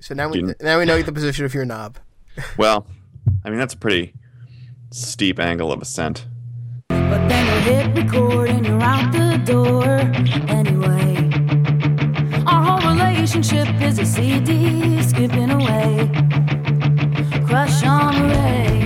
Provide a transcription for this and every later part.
So now we now we know the position of your knob. Well, I mean that's a pretty steep angle of ascent. But then you hit record and you're out the door anyway. Our whole relationship is a CD skipping away. Crush on Ray.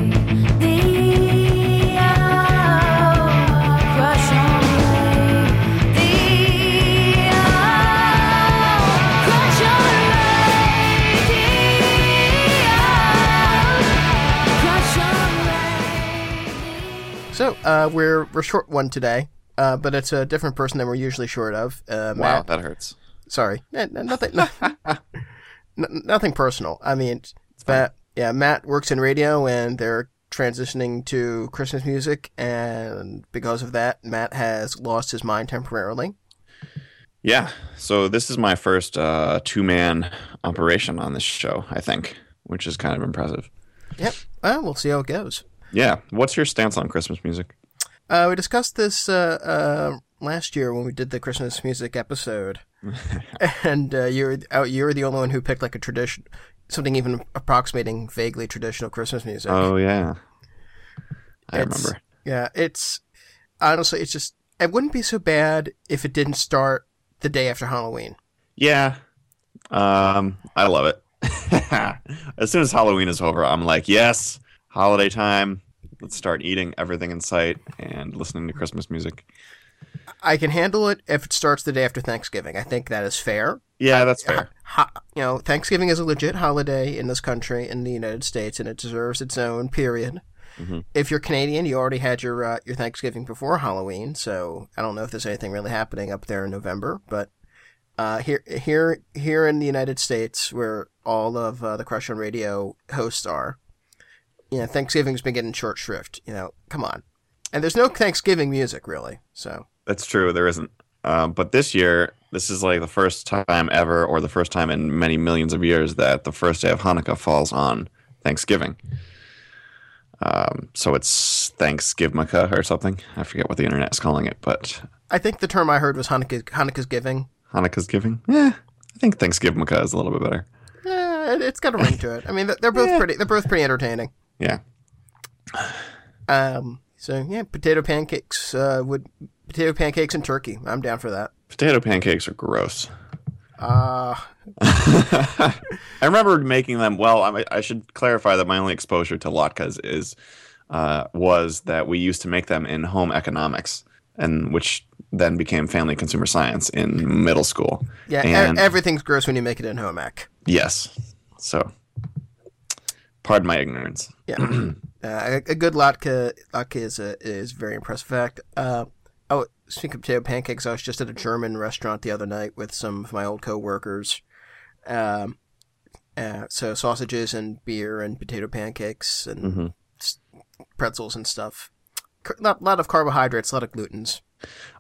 So uh, we're we're short one today, uh, but it's a different person than we're usually short of. Uh, Wow, that hurts. sorry, Eh, nothing, no, nothing personal. I mean, Matt, yeah, Matt works in radio, and they're transitioning to Christmas music, and because of that, Matt has lost his mind temporarily. Yeah. So this is my first uh, two-man operation on this show, I think, which is kind of impressive. Yep. Well, we'll see how it goes. Yeah. What's your stance on Christmas music? Uh, we discussed this uh, uh, last year when we did the Christmas music episode, and uh, you're uh, you're the only one who picked like a tradition, something even approximating vaguely traditional Christmas music. Oh yeah. I It's- remember. Yeah, it's honestly, it's just it wouldn't be so bad if it didn't start the day after Halloween. Yeah. Um, I love it. as soon as Halloween is over, I'm like, yes, holiday time. Let's start eating everything in sight and listening to Christmas music. I can handle it if it starts the day after Thanksgiving. I think that is fair. Yeah, that's fair. Ha- you know, Thanksgiving is a legit holiday in this country, in the United States, and it deserves its own period. Mhm. If you're Canadian, you already had your uh, your Thanksgiving before Halloween, so I don't know if there's anything really happening up there in November. But uh, here here here in the United States, where all of uh, the Crush on Radio hosts are, you know, Thanksgiving's been getting short shrift. You know, come on, and there's no Thanksgiving music really. So That's true. There isn't. Um, but this year, this is like the first time ever, or the first time in many millions of years, that the first day of Hanukkah falls on Thanksgiving. Um, so it's Thanksgivukkah or something. I forget what the internet is calling it, but I think the term I heard was Hanukkah, Hanukkah's giving. Hanukkah's giving. Yeah, I think Thanksgivukkah is a little bit better. Yeah, it, it's got a ring to it. I mean, they're both Yeah. pretty. They're both pretty entertaining. Yeah. Um. So yeah, potato pancakes. Uh, would potato pancakes and turkey. I'm down for that. Potato pancakes are gross. Uh I remember making them. Well, I, I should clarify that my only exposure to latkes is uh, was that we used to make them in home economics, and which then became family consumer science in middle school. yeah. e- And- everything's gross when you make it in home ec. Yes, so pardon my ignorance. Yeah. uh, a, good latke latke is a, is very impressive fact. Uh, oh, speaking of potato pancakes, I was just at a German restaurant the other night with some of my old coworkers. Um, uh, so sausages and beer and potato pancakes and Mhm. s- pretzels and stuff. A lot, lot of carbohydrates, a lot of glutens.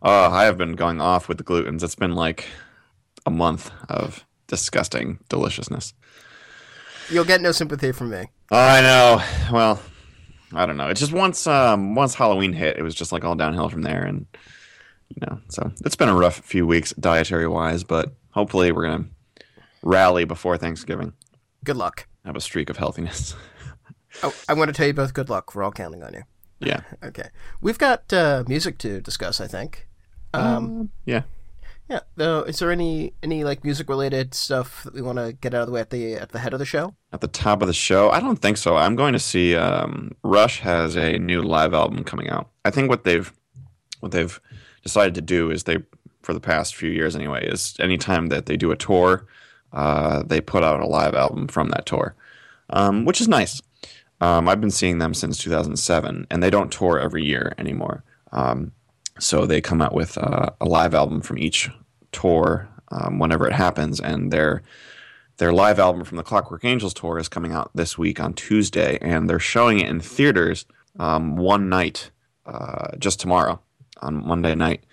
Oh, I have been going off with the glutens. It's been like a month of disgusting deliciousness. You'll get no sympathy from me. I know. Well, I don't know. It's just once um once Halloween hit, it was just like all downhill from there and you know, so it's been a rough few weeks dietary wise, but hopefully we're gonna rally before Thanksgiving. Good luck. Have a streak of healthiness. Oh, I want to tell you both good luck. We're all counting on you. yeah. Okay. We've got uh, music to discuss, I think. Um, Yeah. Yeah. Though, is there any any like music related stuff that we want to get out of the way at the at the head of the show? At the top of the show, I don't think so. I'm going to see um, Rush has a new live album coming out. I think what they've what they've decided to do is they for the past few years anyway is anytime that they do a tour, uh, they put out a live album from that tour, um, which is nice. Um, I've been seeing them since 2007, and they don't tour every year anymore. Um, so they come out with uh, a live album from each tour um, whenever it happens, and their their live album from the Clockwork Angels tour is coming out this week on Tuesday, and they're showing it in theaters um, one night, uh, just tomorrow on Monday night,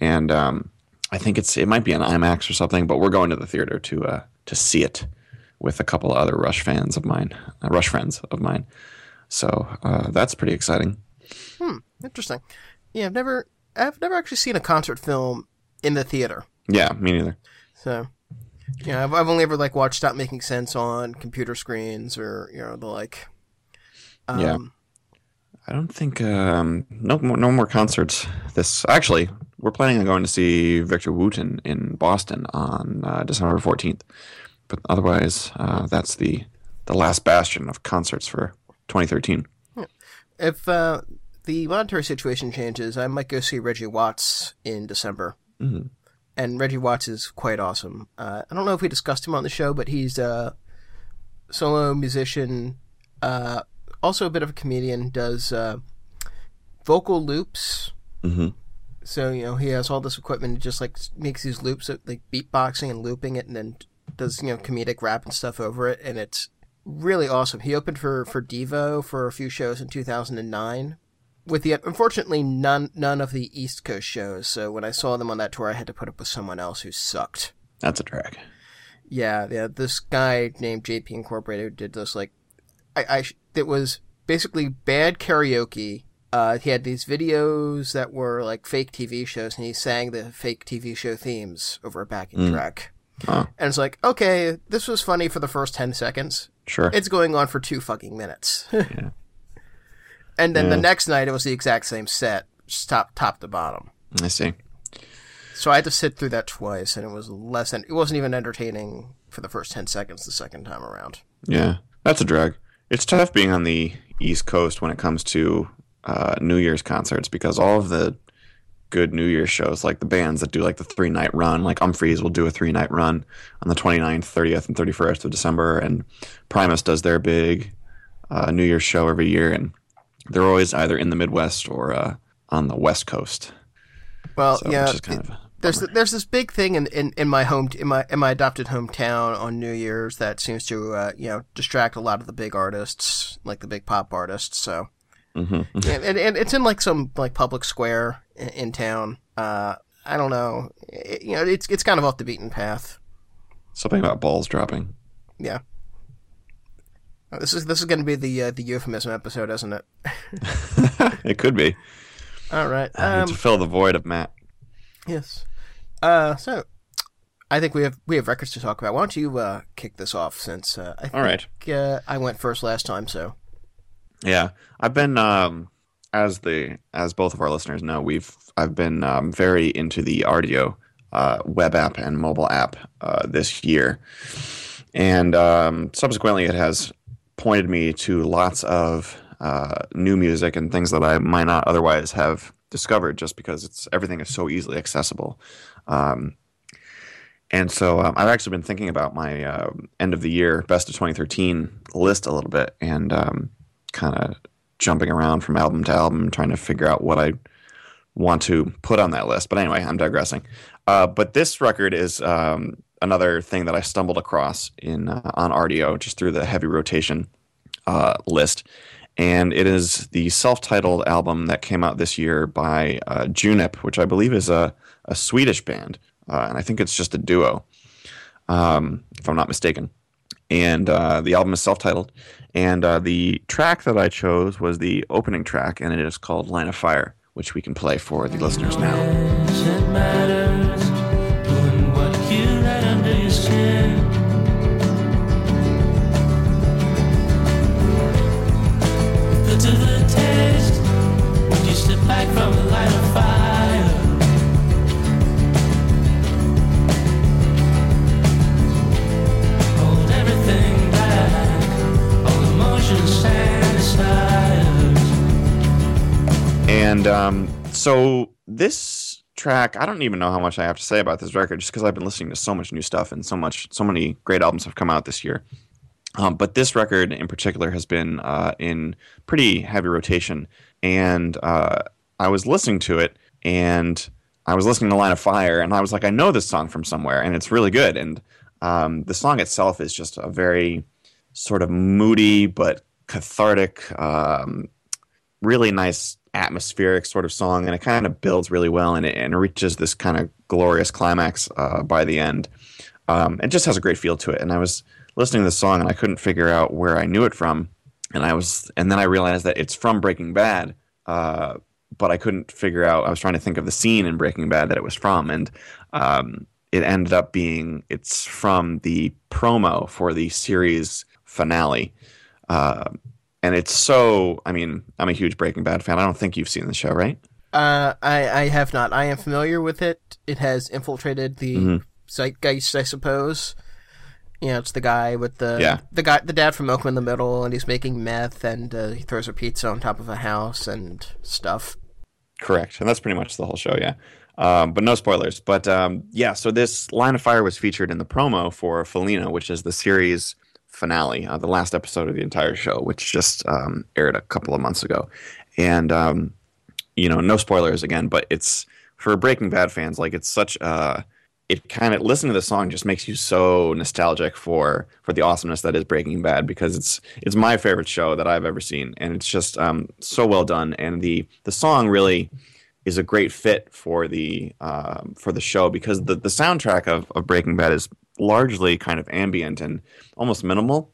and um, I think it's it might be an IMAX or something, but we're going to the theater to uh, to see it with a couple other Rush fans of mine, uh, Rush friends of mine. So uh, that's pretty exciting. Hmm, interesting. Yeah, I've never I've never actually seen a concert film in the theater. Yeah, me neither. So Yeah, I've, I've only ever like watched Stop Making Sense on computer screens or you know the like. Um, Yeah. I don't think um, no more, no more concerts. This actually, we're planning on going to see Victor Wooten in Boston on uh, December fourteenth. But otherwise, uh, that's the the last bastion of concerts for 2013. If uh, the monetary situation changes, I might go see Reggie Watts in December. Mhm. And Reggie Watts is quite awesome. Uh, I don't know if we discussed him on the show, but he's a solo musician, uh, also a bit of a comedian. Does uh, vocal loops. hmm So you know he has all this equipment. Just like makes these loops, like beatboxing and looping it, and then does you know comedic rap and stuff over it, and it's really awesome. He opened for for Devo for a few shows in 2009. With the unfortunately none none of the East Coast shows, so when I saw them on that tour, I had to put up with someone else who sucked. That's a drag. Yeah, yeah. This guy named JP Incorporated did this like, I, I it was basically bad karaoke. Uh, he had these videos that were like fake TV shows, and he sang the fake TV show themes over a backing track. Oh, And it's like, okay, this was funny for the first ten seconds. sure. It's going on for two fucking minutes. Yeah. And then the next night, it was the exact same set, top top to bottom. I see. So I had to sit through that twice, and it was less. It wasn't even entertaining for the first ten seconds the second time around. Yeah, that's a drag. It's tough being on the East Coast when it comes to uh, New Year's concerts because all of the good New Year's shows, like the bands that do like the three night run, like Umphrey's will do a three night run on the 29th, 30th, and 31st of December, and Primus does their big uh, New Year's show every year, and they're always either in the Midwest or uh, on the West Coast. Well, So, yeah, which is kind of there's there's this big thing in, in, in my home in my in my adopted hometown on New Year's that seems to uh, you know distract a lot of the big artists, like the big pop artists. So, Mhm. and, and, and it's in like some like public square in, in town. Uh, I don't know, It- you know, it's it's kind of off the beaten path. something about balls dropping. Yeah. Uh, This is this is going to be the uh, the euphemism episode, isn't it? it could be All right. Um, to fill the void of Matt. Yes. Uh, so I think we have we have records to talk about. Why don't you uh, kick this off since uh, I think All right. uh, I went first last time. So Yeah, I've been um, as the as both of our listeners know, we've I've been um, very into the Rdio uh, web app and mobile app uh, this year, and um, subsequently it has pointed me to lots of uh, new music and things that I might not otherwise have discovered just because it's everything is so easily accessible. Um, and so um, I've actually been thinking about my uh, end of the year best of 2013 list a little bit and um, kind of jumping around from album to album, trying to figure out what I want to put on that list. But anyway, I'm digressing. Uh, but this record is um, another thing that I stumbled across in uh, on Rdio just through the heavy rotation uh, list. And it is the self-titled album that came out this year by uh, Junip, which I believe is a, a Swedish band, uh, and I think it's just a duo, um, if I'm not mistaken. And uh, the album is self-titled, and uh, the track that I chose was the opening track, and it is called "Line of Fire," which we can play for the listeners now. And um, so this track, I don't even know how much I have to say about this record, just because I've been listening to so much new stuff and so much, so many great albums have come out this year. Um, but this record in particular has been uh, in pretty heavy rotation, and uh, I was listening to it, and I was listening to Line of Fire, and I was like, I know this song from somewhere, and it's really good. And um, the song itself is just a very sort of moody but cathartic, um, really nice atmospheric sort of song, and it kind of builds really well, and it, and reaches this kind of glorious climax uh, by the end. Um, it just has a great feel to it, and I was listening to the song, and I couldn't figure out where I knew it from, and I was, and then I realized that it's from Breaking Bad, uh, but I couldn't figure out. I was trying to think of the scene in Breaking Bad that it was from, and um, it ended up being it's from the promo for the series finale. Uh, and it's so I mean, I'm a huge Breaking Bad fan. I don't think you've seen the show, right? Uh, I I have not. I am familiar with it. It has infiltrated the Mhm. zeitgeist, I suppose. You know, it's the guy with the Yeah. the guy, the dad from Malcolm in the Middle, and he's making meth, and uh, he throws a pizza on top of a house and stuff. Correct, and that's pretty much the whole show, yeah. Um, but no spoilers. But um, yeah, so this Line of Fire was featured in the promo for Felina, which is the series finale, uh, the last episode of the entire show, which just um, aired a couple of months ago. And um, you know, no spoilers again, but it's for Breaking Bad fans, like it's such a it kind of listening to the song just makes you so nostalgic for for the awesomeness that is Breaking Bad because it's it's my favorite show that I've ever seen and it's just um, so well done and the the song really is a great fit for the um, for the show because the the soundtrack of, of Breaking Bad is largely kind of ambient and almost minimal.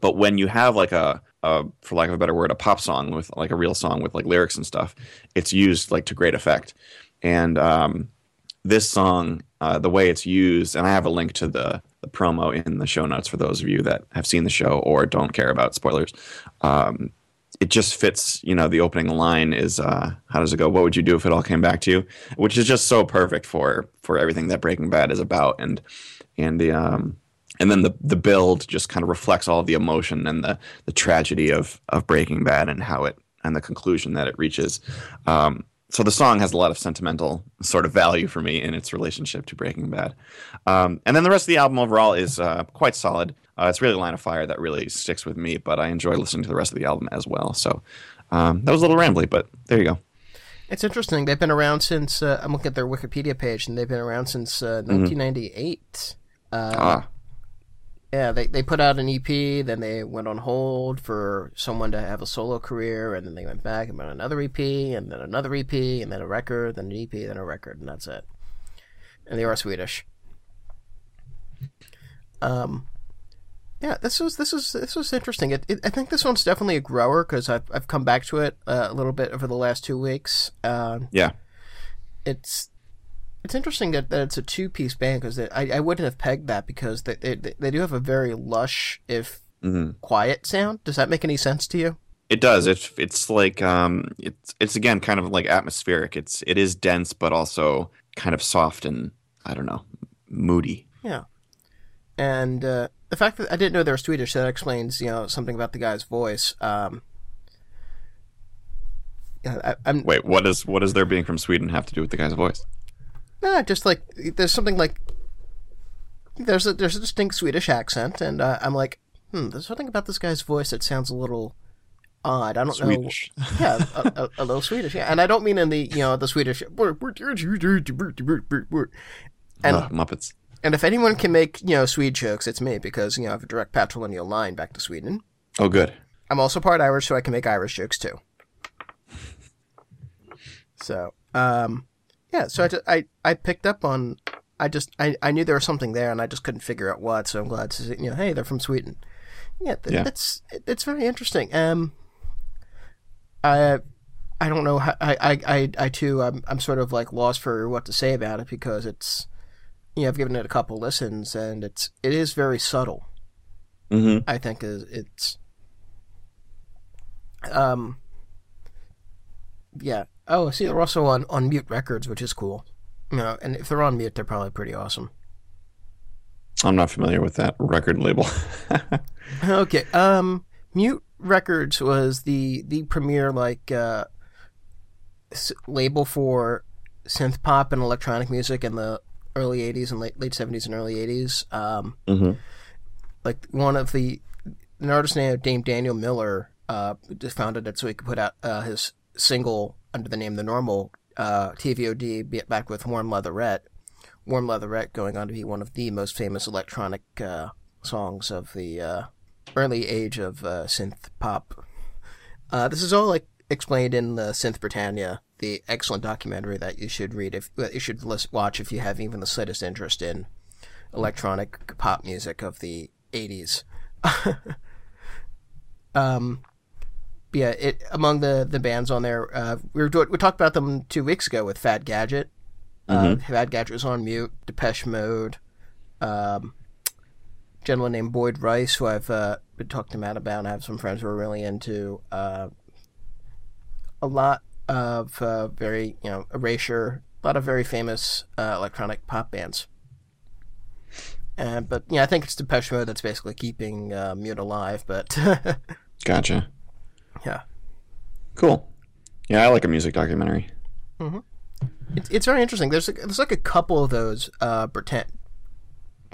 But when you have like a, a for lack of a better word a pop song with like a real song with like lyrics and stuff it's used like to great effect. And um, this song uh, the way it's used and i have a link to the, the promo in the show notes for those of you that have seen the show or don't care about spoilers. Um, it just fits you know the opening line is uh, how does it go? What would you do if it all came back to you? Which is just so perfect for for everything that breaking bad is about. And and the um and then the the build just kind of reflects all of the emotion and the the tragedy of of Breaking Bad and how it and the conclusion that it reaches. Um, so the song has a lot of sentimental sort of value for me in its relationship to Breaking Bad. Um, and then the rest of the album overall is uh, quite solid. Uh, it's really Line of Fire that really sticks with me, but I enjoy listening to the rest of the album as well. So um, that was a little rambly, but there you go. It's interesting. They've been around since uh, I'm looking at their Wikipedia page, and they've been around since uh, 1998. Uh, Ah, Yeah, they they put out an EP, then they went on hold for someone to have a solo career, and then they went back and made another EP, and then another EP, and then a record, then an EP, then a record, and that's it. And they are Swedish. Um, yeah, this was this was this was interesting. It, it, I think this one's definitely a grower because I've I've come back to it uh, a little bit over the last two weeks. Um, yeah. it's it's interesting that, that it's a two piece band because I, I wouldn't have pegged that because they, they they do have a very lush if hmm quiet sound. Does that make any sense to you? It does. It's it's like um it's it's again kind of like atmospheric. It's it is dense but also kind of soft and I don't know, moody. Yeah. And uh, the fact that I didn't know they were Swedish that explains you know something about the guy's voice. Um, yeah, I, I'm Wait, what does what does their being from Sweden have to do with the guy's voice? Nah, just like there's something like there's a there's a distinct Swedish accent, and uh, I'm like, hmm, there's something about this guy's voice that sounds a little odd. I don't know. Swedish. yeah, a, a, a little Swedish. Yeah, and I don't mean in the you know the Swedish. And Muppets. and if anyone can make you know Swede jokes, it's me because you know I have a direct patrilineal line back to Sweden. Oh, good. I'm also part Irish, so I can make Irish jokes too. So, um, yeah. So I, ju- I I picked up on. I just I, I knew there was something there, and I just couldn't figure out what. So I'm glad to see. You know, hey, they're from Sweden. Yeah, th- Yeah. that's it, it's very interesting. Um, I I don't know how I I I, I too I'm I'm sort of like lost for what to say about it because it's you know I've given it a couple listens and it's it is very subtle. hmm I think is it's um yeah. Oh, see they're also on on Mute Records, which is cool. You know, and if they're on mute, they're probably pretty awesome. I'm not familiar with that record label. Okay. Um, Mute Records was the the premier like uh, s- label for synth pop and electronic music in the early '80s and late late '70s and early '80s. Um, hmm like one of the an artist named Dame Daniel Miller uh, founded it so he could put out uh, his single under the name The Normal uh, TVOD back with Warm Leatherette. Warm Leatherette going on to be one of the most famous electronic uh, songs of the uh, early age of uh, synth pop. Uh, this is all like explained in the Synth Britannia, the excellent documentary that you should read if you should watch if you have even the slightest interest in electronic pop music of the 80s. um, yeah, it among the, the bands on there, uh, we were doing, we talked about them two weeks ago with Fad Gadget, Uh, Mm-hmm. Fad Gadget was on mute. Depeche Mode. Um, gentleman named Boyd Rice, who I've uh, been talking to Matt about. I have some friends who are really into. Uh, a lot of uh, very, you know, Erasure. A lot of very famous uh, electronic pop bands. Uh, but yeah, I think it's Depeche Mode that's basically keeping uh, Mute alive. But Gotcha. Yeah, Cool. Yeah, I like a music documentary. it's, it's very interesting. There's like, there's like a couple of those uh, Britann-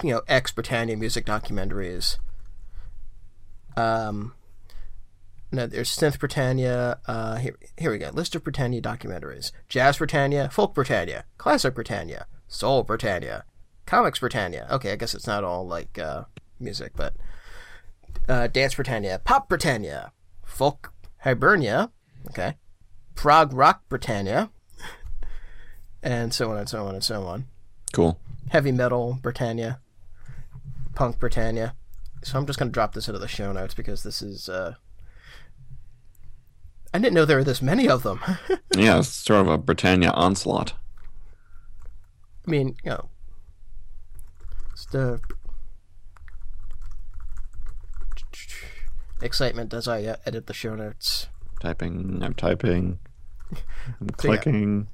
you know, ex Britannia music documentaries. Um, no, there's Synth Britannia. Uh, here, here we go. List of Britannia documentaries: Jazz Britannia, Folk Britannia, Classic Britannia, Soul Britannia, Comics Britannia. Okay, I guess it's not all like uh, music, but uh, Dance Britannia, Pop Britannia, Folk Hibernia. Okay, Prog Rock Britannia, and so on and so on and so on. Cool. Heavy Metal Britannia, Punk Britannia. So I'm just going to drop this into the show notes because this is. Uh... I didn't know there were this many of them. Yeah, it's sort of a Britannia onslaught. I mean, you know, it's the excitement as I uh, edit the show notes. Typing, I'm typing, I'm So, yeah. clicking.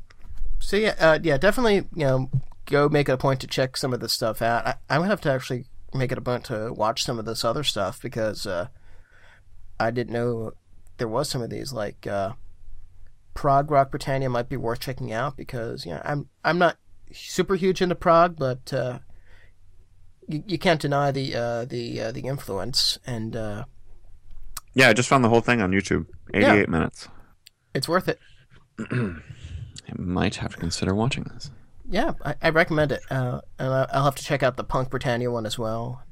So yeah, uh, yeah, definitely, you know, go make it a point to check some of this stuff out. I, I'm gonna have to actually make it a point to watch some of this other stuff because uh, I didn't know there was some of these like uh, Prog Rock Britannia might be worth checking out because yeah, I'm I'm not super huge into Prog, but uh, you, you can't deny the uh, the uh, the influence, and uh, Yeah, I just found the whole thing on YouTube. 88 minutes. it's worth it. I might have to consider watching this. Yeah, I, I recommend it, uh, and I'll have to check out the Punk Britannia one as well.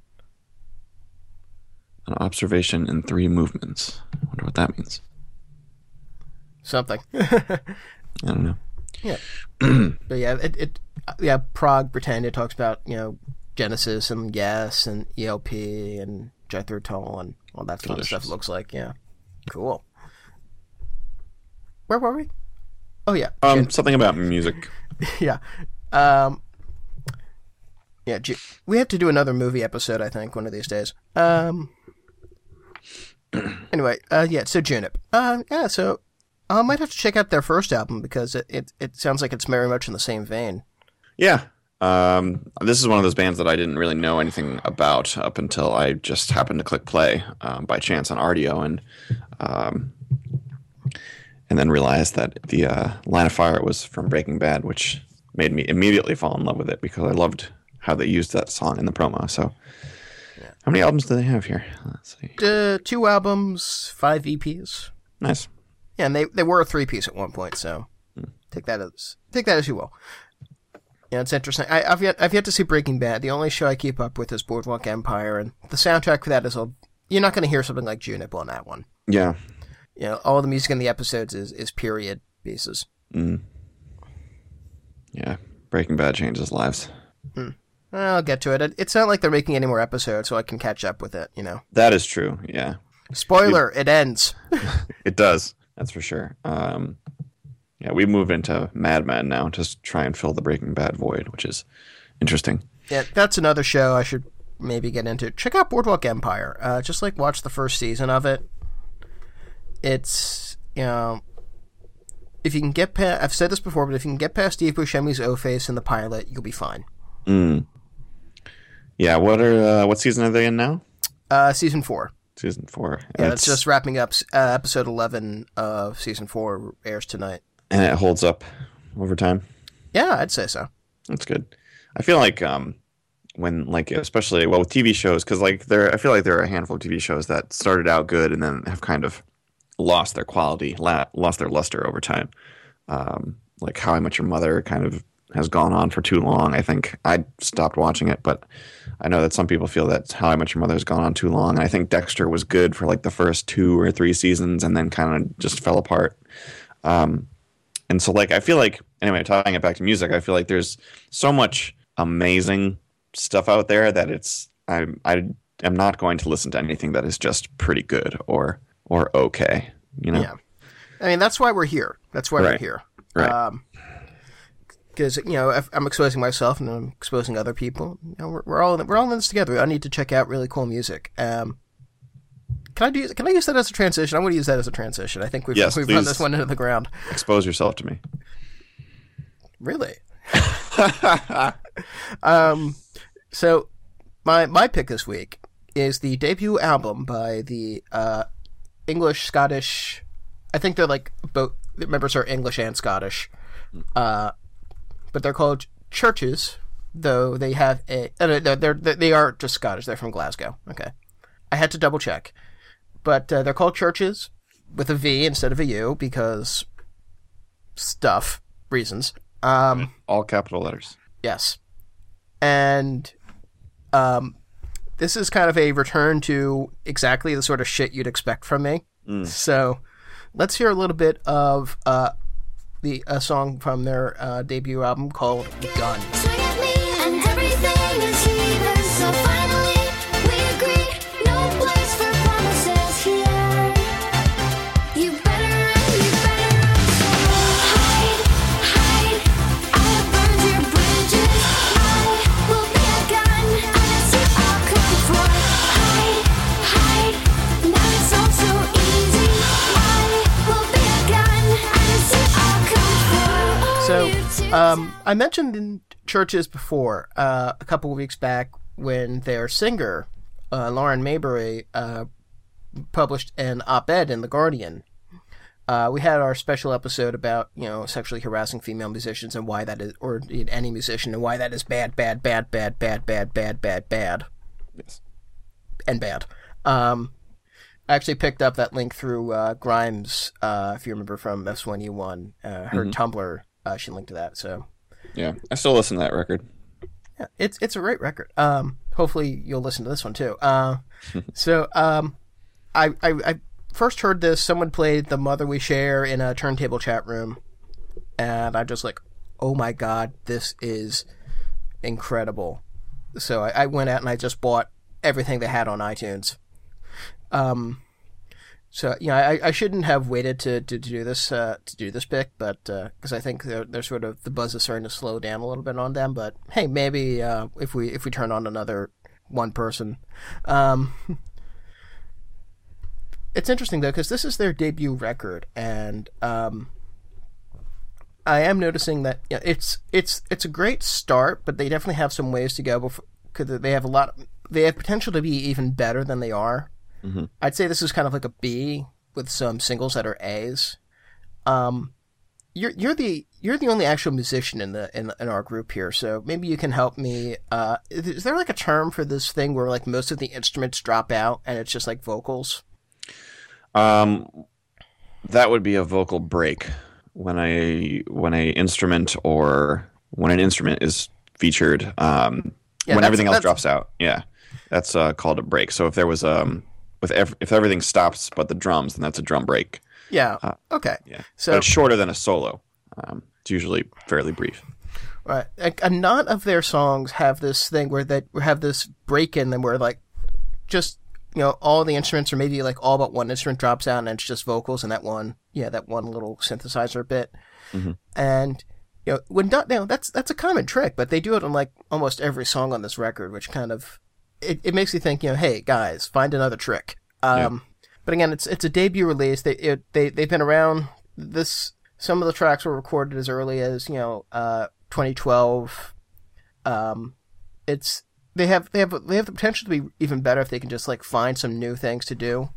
An observation in three movements. I wonder what that means. Something. I don't know. But yeah, it, it yeah, Prog Britannia talks about, you know, Genesis and Yes and ELP and Jethro Tull and all that fun stuff looks like, yeah. Cool. Where were we? Oh yeah. Um, something about music. yeah. Um Yeah, we have to do another movie episode, I think, one of these days. Um Anyway, uh yeah, so Junip. Uh yeah, so I might have to check out their first album because it, it, it sounds like it's very much in the same vein. Yeah. Um, this is one of those bands that I didn't really know anything about up until I just happened to click play um, by chance on Rdio and um, and then realized that the uh, Line of Fire was from Breaking Bad, which made me immediately fall in love with it because I loved how they used that song in the promo. So, how many albums do they have here? Let's see. Uh, two albums, five EPs. Nice. Yeah, and they, they were a three piece at one point, so take that as take that as you will. Yeah, it's interesting. I, I've yet I've yet to see Breaking Bad. The only show I keep up with is Boardwalk Empire, and the soundtrack for that is a. You're not going to hear something like Junip on that one. Yeah. You know, all the music in the episodes is, is period pieces. Yeah. Breaking Bad changes lives. I'll get to it. it. It's not like they're making any more episodes, so I can catch up with it. You know, That is true. Yeah. spoiler: it ends. It does. That's for sure. Um, yeah, we move into Mad Men now to try and fill the Breaking Bad void, which is interesting. Yeah, that's another show I should maybe get into. Check out Boardwalk Empire. Uh, just like watch the first season of it. It's you know, if you can get past, I've said this before, but if you can get past Steve Buscemi's O face in the pilot, you'll be fine. Yeah. What are uh, what season are they in now? Uh, season four. Season four. Yeah, And it's just wrapping up. Uh, episode eleven of season four airs tonight. And it holds up over time. Yeah, I'd say so. That's good. I feel like um, when like especially well with TV shows because like there I feel like there are a handful of TV shows that started out good and then have kind of lost their quality, la- lost their luster over time. Um, like How I Met Your Mother kind of has gone on for too long. I think I stopped watching it, but I know that some people feel that How I Met Your Mother has gone on too long. And I think Dexter was good for like the first two or three seasons and then kind of just fell apart. Um, and so like I feel like anyway, tying it back to music, I feel like there's so much amazing stuff out there that it's I'm I am not going to listen to anything that is just pretty good or or okay. You know? Yeah. I mean, that's why we're here. That's why we're here. Right. Um, because you know I'm exposing myself and I'm exposing other people. You know, we're, we're all we're all in this together. I need to check out really cool music. Um, can I do? Can I use that as a transition? I'm going to use that as a transition. I think we've Yes, we've run this one into the ground. Expose yourself to me. Really. um, so my my pick this week is the debut album by the uh, English Scottish. I think they're like both the members are English and Scottish, uh, but they're called CHVRCHES. Though they have a, uh, they're, they're they are just Scottish. They're from Glasgow. Okay, I had to double check, but uh, they're called CHVRCHES with a V instead of a U because stuff reasons. Um, All capital letters. Yes. And um this is kind of a return to exactly the sort of shit you'd expect from me. So let's hear a little bit of uh the a song from their uh, debut album called Gun. Um, I mentioned in CHVRCHES before, uh, a couple of weeks back, when their singer, uh, Lauren Mayberry, uh, published an op-ed in the Guardian. Uh, we had our special episode about you know sexually harassing female musicians and why that is, or any musician, and why that is bad, bad, bad, bad, bad, bad, bad, bad, bad, Yes. and bad. Um, I actually picked up that link through uh, Grimes, uh, if you remember from S1U1, uh, her Tumblr. Uh, she linked to that, so Yeah. I still listen to that record. yeah, it's it's a great record. Um, hopefully you'll listen to this one too. Uh, so um, I, I I first heard this. Someone played "The Mother We Share" in a turntable chat room, and I'm just like, oh my god, this is incredible. So I, I went out and I just bought everything they had on iTunes. Um, so you know, I, I shouldn't have waited to, to, to do this uh, to do this pick, but because I think they're, they're sort of the buzz is starting to slow down a little bit on them. But hey, maybe uh, if we if we turn on another one person, um, it's interesting though because this is their debut record, and um, I am noticing that you know, it's it's it's a great start, but they definitely have some ways to go before because they have a lot. They have potential to be even better than they are. I'd say this is kind of like a B with some singles that are A's. Um, you're you're the you're the only actual musician in the in, in our group here, so maybe you can help me. Uh, is is there like a term for this thing where like most of the instruments drop out and it's just like vocals? Um, that would be a vocal break when a when a instrument or when an instrument is featured. Um, Yeah, when everything else drops out, yeah, that's uh, called a break. So if there was um with ev- if everything stops but the drums, then that's a drum break. Yeah. okay. Yeah, So but it's shorter than a solo. Um, it's usually fairly brief. Right. Like, a lot of their songs have this thing where they have this break in them where like just you know all the instruments or maybe like all but one instrument drops out and it's just vocals and that one yeah that one little synthesizer bit and you know when done now that's that's a common trick but they do it on like almost every song on this record which kind of it, it makes you think you know hey guys find another trick. Um but again it's it's a debut release. They it, they they've been around this some of the tracks were recorded as early as you know uh 2012 um it's they have they have they have the potential to be even better if they can just like find some new things to do.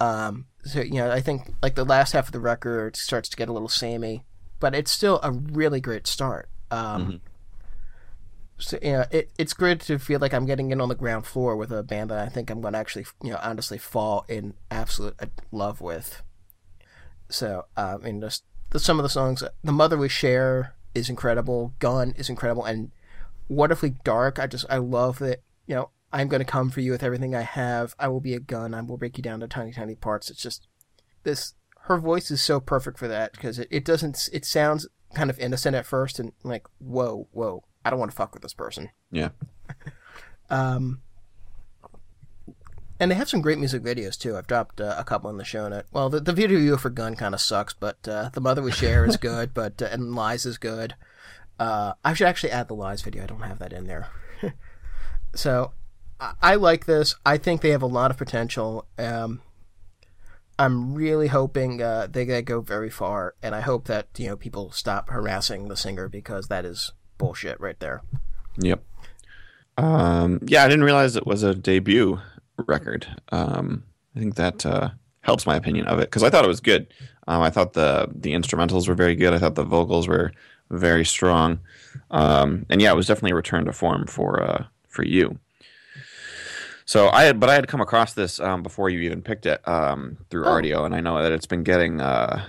Um so you know i think like the last half of the record starts to get a little samey but it's still a really great start. Um so you know it, it's great to feel like i'm getting in on the ground floor with a band that i think i'm going to actually you know honestly fall in absolute uh, love with. So i mean just the, some of the songs the mother we share is incredible gun is incredible and wonderfully dark i just i love that you know i'm going to come for you with everything i have. I will be a gun. I will break you down to tiny tiny parts. It's just this her voice is so perfect for that because it, it doesn't it sounds kind of innocent at first and like whoa whoa i don't want to fuck with this person Yeah. um And they have some great music videos too. I've dropped uh, a couple in the show note. Well, the, the video for Gun kind of sucks, but uh, the Mother We Share is good, but uh, and Lies is good. Uh, I should actually add the Lies video. I don't have that in there. so I, I like this. I think they have a lot of potential. Um, I'm really hoping uh, they they go very far, and I hope that you know people stop harassing the singer because that is bullshit right there. Yep. Um, yeah, I didn't realize it was a debut record. Um, I think that uh, helps my opinion of it because I thought it was good. Um, I thought the the instrumentals were very good. I thought the vocals were very strong. Um, and yeah, it was definitely a return to form for uh, for you. So I had, but I had come across this um, before you even picked it um, through Rdio, and I know that it's been getting uh,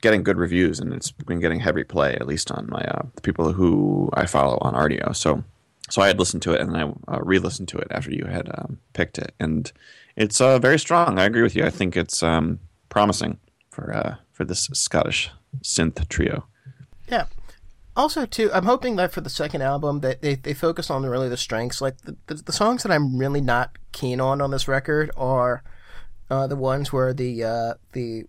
getting good reviews, and it's been getting heavy play, at least on my uh, the people who I follow on Rdio. So, so I had listened to it, and then I uh, re-listened to it after you had um, picked it, and it's uh, very strong. I agree with you. I think it's um, promising for uh, for this Scottish synth trio. Yeah. Also, too, I'm hoping that for the second album that they, they focus on really the strengths. Like the, the, the songs that I'm really not keen on on this record are uh, the ones where the uh, the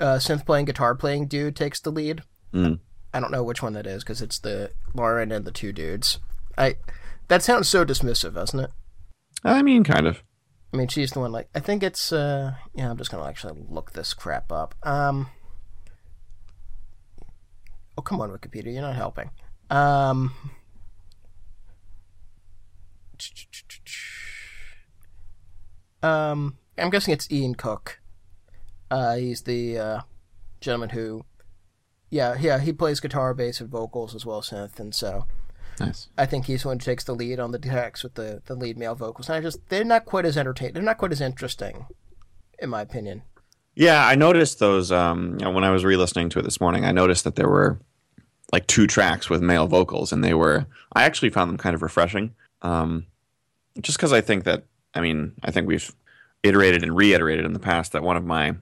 uh, synth playing guitar playing dude takes the lead. Mm. I don't know which one that is because it's the Lauren and the two dudes. I that sounds so dismissive, doesn't it? I mean, kind of. I mean, she's the one. Like, I think it's. uh Yeah, I'm just gonna actually look this crap up. Um. Oh come on, Wikipedia, you're not helping. Um. Um, I'm guessing it's Iain Cook. Uh, he's the uh, gentleman who, yeah, yeah, he plays guitar, bass, and vocals as well as synth, and so Nice. I think he's the one who takes the lead on the tracks with the, the lead male vocals. And I just they're not quite as entertaining. They're not quite as interesting, in my opinion. Yeah, I noticed those um, you know, when I was re-listening to it this morning. I noticed that there were like two tracks with male vocals, and they were. I actually found them kind of refreshing, um, just because I think that. I mean, I think we've iterated and reiterated in the past that one of my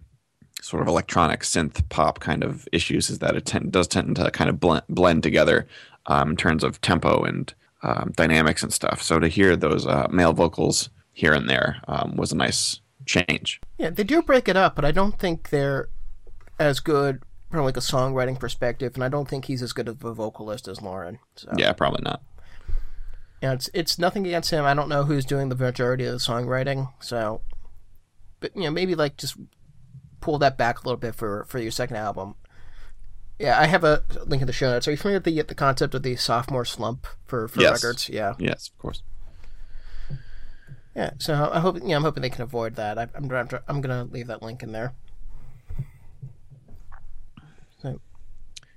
sort of electronic synth pop kind of issues is that it ten- does tend to kind of blend, blend together um, in terms of tempo and um, dynamics and stuff. So to hear those uh, male vocals here and there um, was a nice change. Yeah, they do break it up, but I don't think they're as good from like a songwriting perspective, and I don't think he's as good of a vocalist as Lauren. So Yeah, probably not. yeah, it's it's nothing against him. I don't know who's doing the majority of the songwriting, so but you know maybe like just pull that back a little bit for for your second album. Yeah, I have a link in the show notes. Are you familiar with the the concept of the sophomore slump for for Yes. records? Yeah, Yes, of course. yeah. So I hope yeah, I'm hoping they can avoid that. I, I'm I'm I'm gonna leave that link in there. So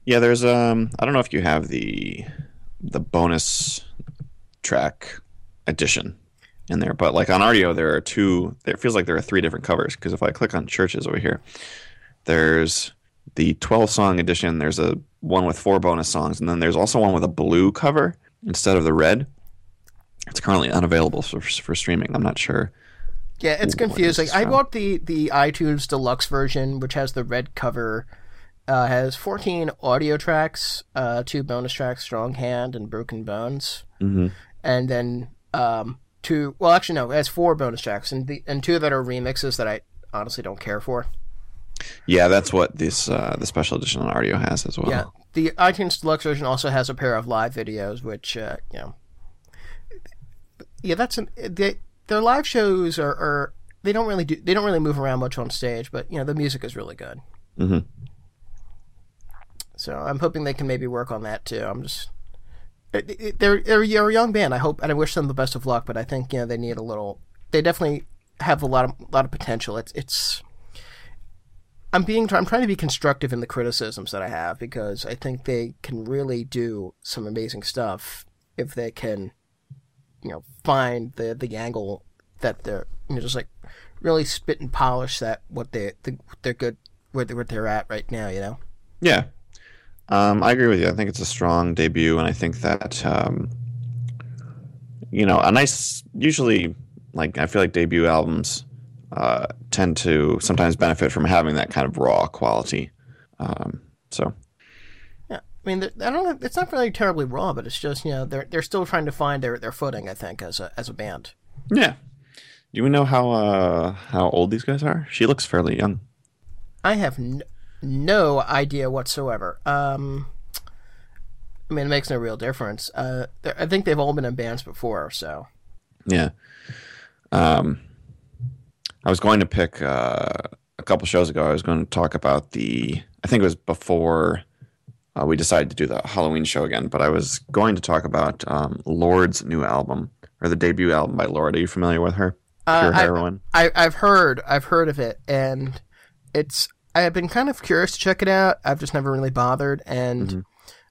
Yeah, there's um I don't know if you have the the bonus track edition in there, but like on Rdio there are two it feels like there are three different covers because if I click on CHVRCHES over here, there's the 12 song edition, there's a one with four bonus songs and then there's also one with a blue cover instead of the red. It's currently unavailable for, for streaming. I'm not sure. Yeah, it's confusing. I bought the the iTunes deluxe version, which has the red cover. Uh, has 14 audio tracks, uh, two bonus tracks, Strong Hand and Broken Bones, Mm-hmm. and then um, two. Well, actually, no, it has four bonus tracks, and the and two that are remixes that I honestly don't care for. Yeah, that's what this uh, the special edition on Rdio has as well. Yeah, the iTunes deluxe version also has a pair of live videos, which uh, you know, yeah, that's an they, their live shows are, are they don't really do they don't really move around much on stage, but you know the music is really good. Mhm. So I'm hoping they can maybe work on that too. I'm just they're they're a young band. I hope and I wish them the best of luck, but I think you know they need a little. They definitely have a lot of lot of potential. It's it's. I'm being I'm trying to be constructive in the criticisms that I have because I think they can really do some amazing stuff if they can, you know, find the the angle that they're you know just like really spit and polish that what they the, they're good where they, where they're at right now. You know. Yeah. Um, I agree with you. I think it's a strong debut, and I think that um, you know a nice. Usually, like I feel like debut albums uh, tend to sometimes benefit from having that kind of raw quality. Um, so Yeah, I mean, I don't. It's not really terribly raw, but it's just you know they're they're still trying to find their, their footing. I think as a as a band. yeah, Do we know how uh, how old these guys are? She looks fairly young. I have n- no idea whatsoever. Um, I mean, it makes no real difference. Uh, I think they've all been in bands before, so Yeah. Um, I was going to pick uh, a couple shows ago. I was going to talk about the. I think it was before uh, we decided to do the Halloween show again. But I was going to talk about um, Lorde's new album or the debut album by Lorde. Are you familiar with her? Uh, Pure I- Heroine. I, I've heard I've heard of it, and it's I have been kind of curious to check it out. I've just never really bothered, and Mm-hmm.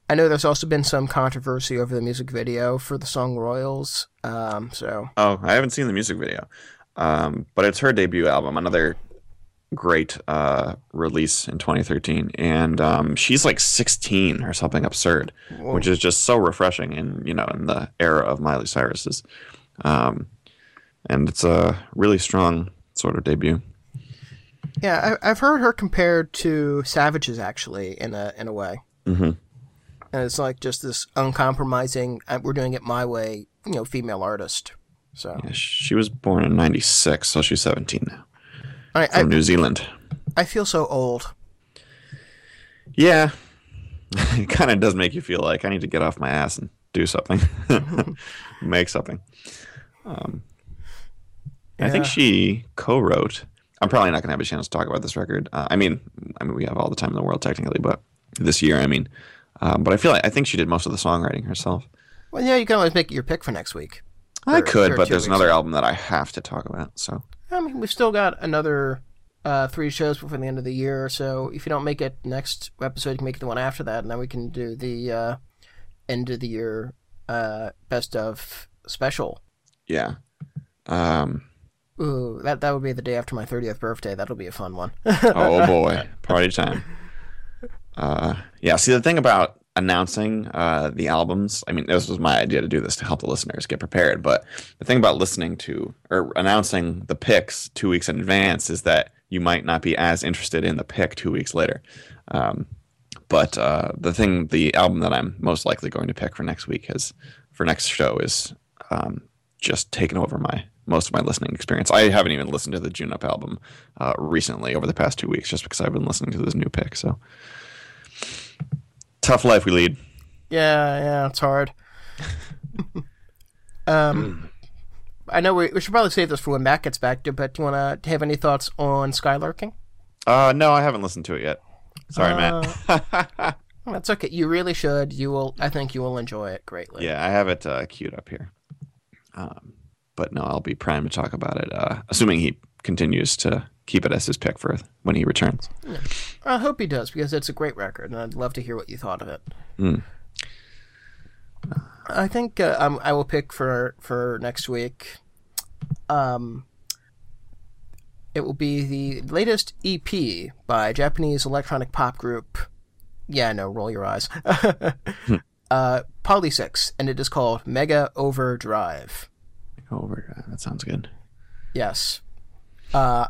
I know there's also been some controversy over the music video for the song Royals. Um, so Oh, I haven't seen the music video, um, but it's her debut album. Another great uh, release in 2013, and um, she's like 16 or something absurd, which is just so refreshing. In you know, in the era of Miley Cyrus's, um, and it's a really strong sort of debut. Yeah, I, I've heard her compared to Savages actually in a in a way, Mhm. and it's like just this uncompromising. uh, We're doing it my way, you know, female artist. So Yeah, She was born in '96, so she's 17 now, I, from I New Zealand. I feel so old. Yeah, it kind of does make you feel like I need to get off my ass and do something, make something. Um, I think she co-wrote. I'm probably not going to have a chance to talk about this record. Uh, I mean, I mean, we have all the time in the world technically, but this year, I mean, um, but I feel like I think she did most of the songwriting herself. Well, yeah, you can always make your pick for next week. I could, but there's another album that I have to talk about. So I mean, we've still got another uh, three shows before the end of the year. So if you don't make it next episode, you can make it the one after that, and then we can do the uh, end of the year uh, best of special. yeah, um, Ooh, that that would be the day after my thirtieth birthday. That'll be a fun one. oh boy, party time. Uh, yeah. See, the thing about announcing uh, the albums, I mean, this was my idea to do this to help the listeners get prepared. But the thing about listening to or announcing the picks two weeks in advance is that you might not be as interested in the pick two weeks later. Um, but uh, the thing, the album that I'm most likely going to pick for next week is for next show is um, just taken over my most of my listening experience. I haven't even listened to the June Up album uh, recently over the past two weeks, just because I've been listening to this new pick. So tough life we lead. yeah, yeah, it's hard. um, I know we, we should probably save this for when Matt gets back. But do you want to have any thoughts on Skylarking? Uh, no, I haven't listened to it yet. Sorry, Matt. That's okay. You really should. You will. I think you will enjoy it greatly. yeah, I have it uh, queued up here. Um, but no, I'll be primed to talk about it, uh, assuming he continues to keep it as his pick for when he returns. I hope he does because it's a great record, and I'd love to hear what you thought of it. Mm. I think uh, I will pick for for next week. Um, it will be the latest EP by Japanese electronic pop group. Yeah, no, roll your eyes. uh, Polysics, and it is called Mega Overdrive. Over. uh, That sounds good. Yes. Uh,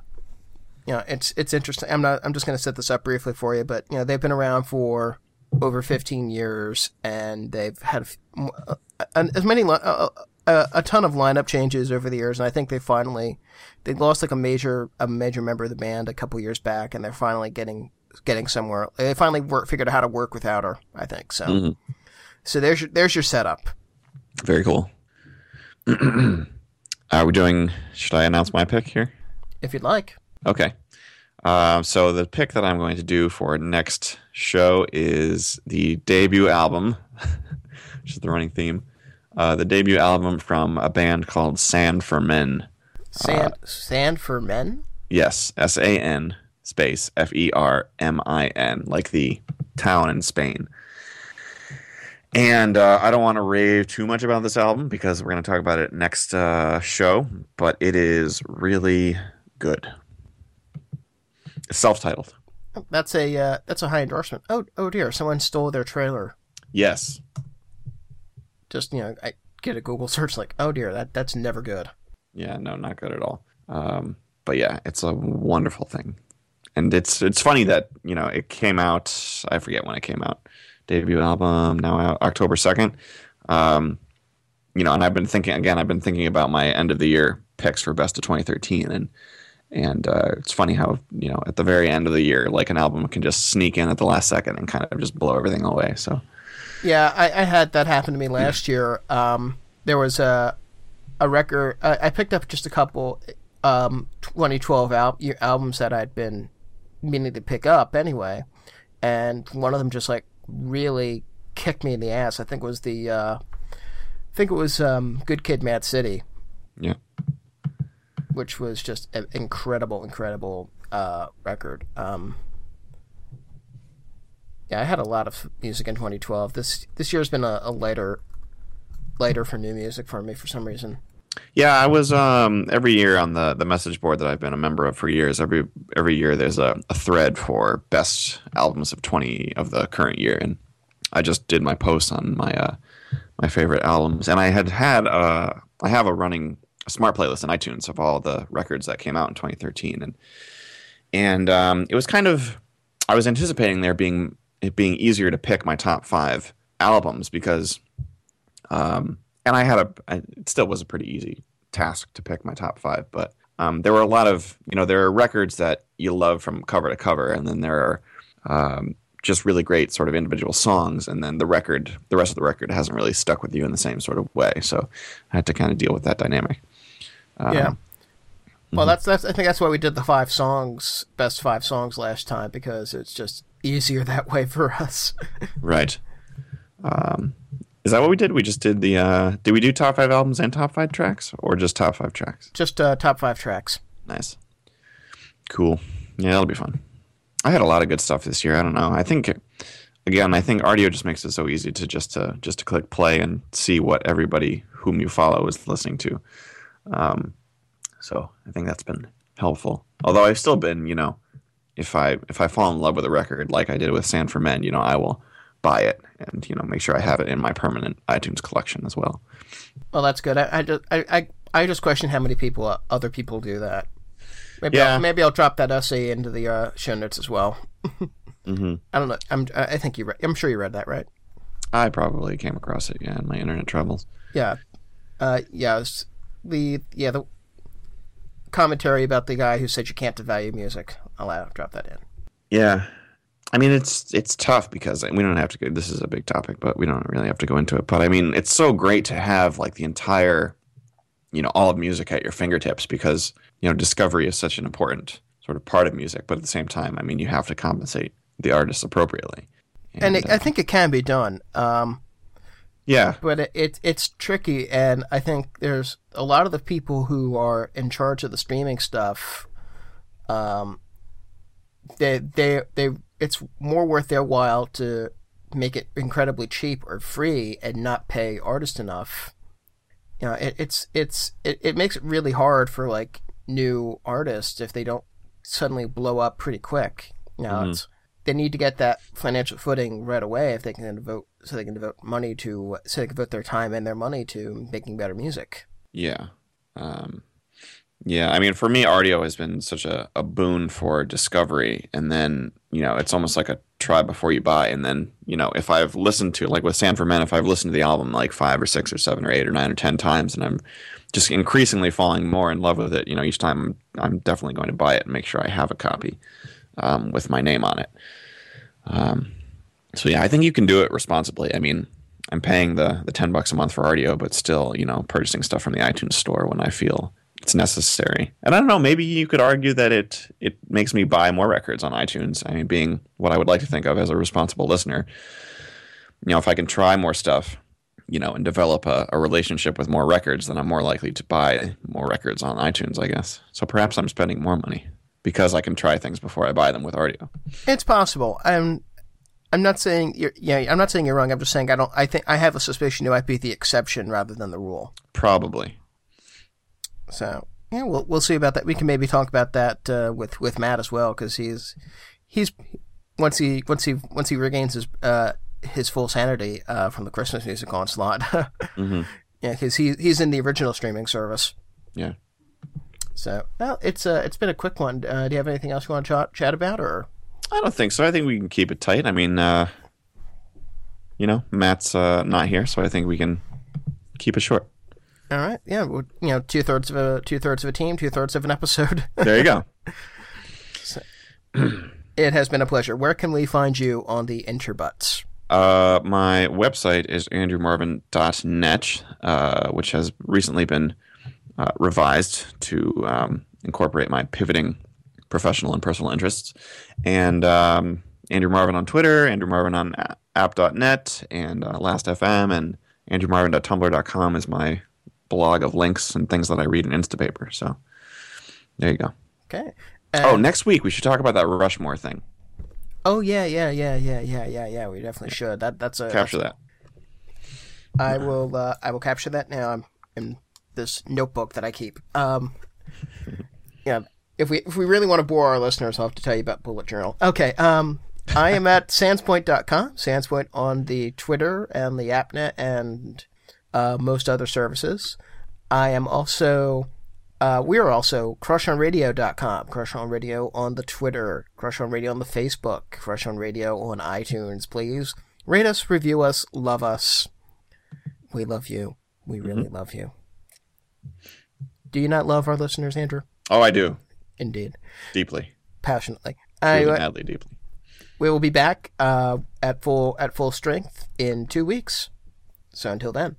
you know, it's it's interesting. I'm not. I'm just going to set this up briefly for you, but you know, they've been around for over 15 years, and they've had a uh, uh, as many li- uh, a ton of lineup changes over the years, and I think they finally they lost like a major a major member of the band a couple years back, and they're finally getting getting somewhere. They finally work, figured out how to work without her. I think so. So there's your there's your setup. Very cool. Are we doing? Should I announce my pick here? If you'd like. Okay. Um, so the pick that I'm going to do for next show is the debut album, which is the running theme. Uh, the debut album from a band called San Fermin. Sand sand for men. Yes, S A N space F E R M I N, like the town in Spain. And uh, I don't want to rave too much about this album because we're going to talk about it next uh, show, but it is really good. It's self-titled. That's a uh, that's a high endorsement. Oh oh dear, someone stole their trailer. Yes. Just you know, I get a Google search like, oh dear, that that's never good. Yeah, no, not good at all. Um, but yeah, it's a wonderful thing, and it's it's funny that you know it came out. I forget when it came out. Debut album now out October second. Um, you know, and I've been thinking again. I've been thinking about my end of the year picks for best of 2013, and and uh, it's funny how you know at the very end of the year, like an album can just sneak in at the last second and kind of just blow everything away. So Yeah, I, I had that happen to me last year. Um, there was a a record. I, I picked up just a couple um, 2012 al- year albums that I'd been meaning to pick up anyway, and one of them just like really kicked me in the ass. I think it was the uh, I think it was um, Good Kid, Mad City, yeah, which was just an incredible, incredible uh, record. Um, yeah, I had a lot of music in 2012. This this year's been a, a lighter, lighter for new music for me for some reason. Yeah. I was um, every year on the the message board that I've been a member of for years. Every every year there's a, a thread for best albums of 20 of the current year, and I just did my post on my uh, my favorite albums, and I had had uh, I have a running a smart playlist in iTunes of all the records that came out in 2013, and and um, it was kind of I was anticipating there being it being easier to pick my top five albums because, um, and I had a I, it still was a pretty easy task to pick my top five, but um, there were a lot of you know there are records that you love from cover to cover, and then there are um, just really great sort of individual songs, and then the record the rest of the record hasn't really stuck with you in the same sort of way, so I had to kind of deal with that dynamic. Um, yeah. Well, that's that's. I think that's why we did the five songs, best five songs last time because it's just easier that way for us. Right. Um, is that what we did? We just did the. Uh, did we do top five albums and top five tracks, or just top five tracks? just uh, top five tracks. Nice. Cool. Yeah, that'll be fun. I had a lot of good stuff this year. I don't know. I think, again, I think Rdio just makes it so easy to just to just to click play and see what everybody whom you follow is listening to. Um, so I think that's been helpful. Although I've still been, you know, if I if I fall in love with a record like I did with San Fermin, you know, I will buy it and you know make sure I have it in my permanent iTunes collection as well. Well, that's good. I, I just I, I I just question how many people uh, other people do that. Maybe Yeah. I'll, maybe I'll drop that essay into the uh, show notes as well. hmm I don't know. I'm I think you read. I'm sure you read that, right? I probably came across it, yeah, in my internet travels. Yeah. Uh, yeah. The yeah the commentary about the guy who said you can't devalue music. I'll uh, drop that in. Yeah. I mean, it's it's tough because we don't have to go. This is a big topic, but we don't really have to go into it. But I mean, it's so great to have like the entire, you know, all of music at your fingertips because you know discovery is such an important sort of part of music. But at the same time, I mean, you have to compensate the artists appropriately. And it, uh, I think it can be done. Um, yeah, but it, it it's tricky, and I think there's a lot of the people who are in charge of the streaming stuff. Um, they they they it's more worth their while to make it incredibly cheap or free and not pay artists enough. You know, it, it's it's it, it makes it really hard for like new artists if they don't suddenly blow up pretty quick. You know, Mhm. it's they need to get that financial footing right away if they can devote so they can devote money to so they can devote their time and their money to making better music. Yeah. Um, yeah. I mean, for me, Rdio has been such a, a boon for discovery. And then, you know, it's almost like a try before you buy. And then, you know, if I've listened to, like with San Fermin, if I've listened to the album like five or six or seven or eight or nine or 10 times and I'm just increasingly falling more in love with it, you know, each time I'm, definitely going to buy it and make sure I have a copy um, with my name on it. Um, so yeah, I think you can do it responsibly. I mean, I'm paying the the ten bucks a month for Rdio, but still, you know, purchasing stuff from the iTunes store when I feel it's necessary. And I don't know, maybe you could argue that it it makes me buy more records on iTunes. I mean, being what I would like to think of as a responsible listener, you know, if I can try more stuff, you know, and develop a, a relationship with more records, then I'm more likely to buy more records on iTunes, I guess. So perhaps I'm spending more money because I can try things before I buy them with Rdio. It's possible. I'm I'm not saying you're yeah, I'm not saying you're wrong. I'm just saying I don't I think I have a suspicion you might be the exception rather than the rule. Probably. So yeah, we'll we'll see about that. We can maybe talk about that uh, with with Matt as well because he's he's once he once he once he regains his uh, his full sanity uh, from the Christmas music onslaught. hmm yeah, because he he's in the original streaming service. Yeah. So well, it's uh it's been a quick one. Uh, do you have anything else you want to chat, chat about or? I don't think so. I think we can keep it tight. I mean, uh, you know, Matt's uh, not here, so I think we can keep it short. All right. Yeah. well, You know, two thirds of a two thirds of a team, two thirds of an episode. There you go. it has been a pleasure. Where can we find you on the interbuts? Uh, my website is andrewmarvin.net, uh, which has recently been uh, revised to um, incorporate my pivoting professional and personal interests. And um, Andrew Marvin on Twitter, Andrew Marvin on app.net, and uh, Last.fm, and andrewmarvin.tumblr.com is my blog of links and things that I read in Instapaper. So there you go. Okay. oh, next week we should talk about that Rushmore thing. Oh yeah, yeah, yeah, yeah, yeah, yeah, yeah. We definitely should. That that's a Capture that. I will uh, I will capture that now I'm in this notebook that I keep. Um, yeah, if we if we really want to bore our listeners, I'll have to tell you about Bullet Journal. Okay, um, I am at sandspoint.com, Sandspoint on the Twitter and the AppNet and uh, most other services. I am also uh, we are also crushonradio.com, Crush on Radio on the Twitter, Crush on Radio on the Facebook, Crush on Radio on iTunes. Please rate us, review us, love us. We love you. We really love you. Do you not love our listeners, Andrew? Oh, I do. Indeed. Deeply. Passionately. Really Anyway, madly, deeply. we will be back uh, at full at full strength in two weeks. So until then.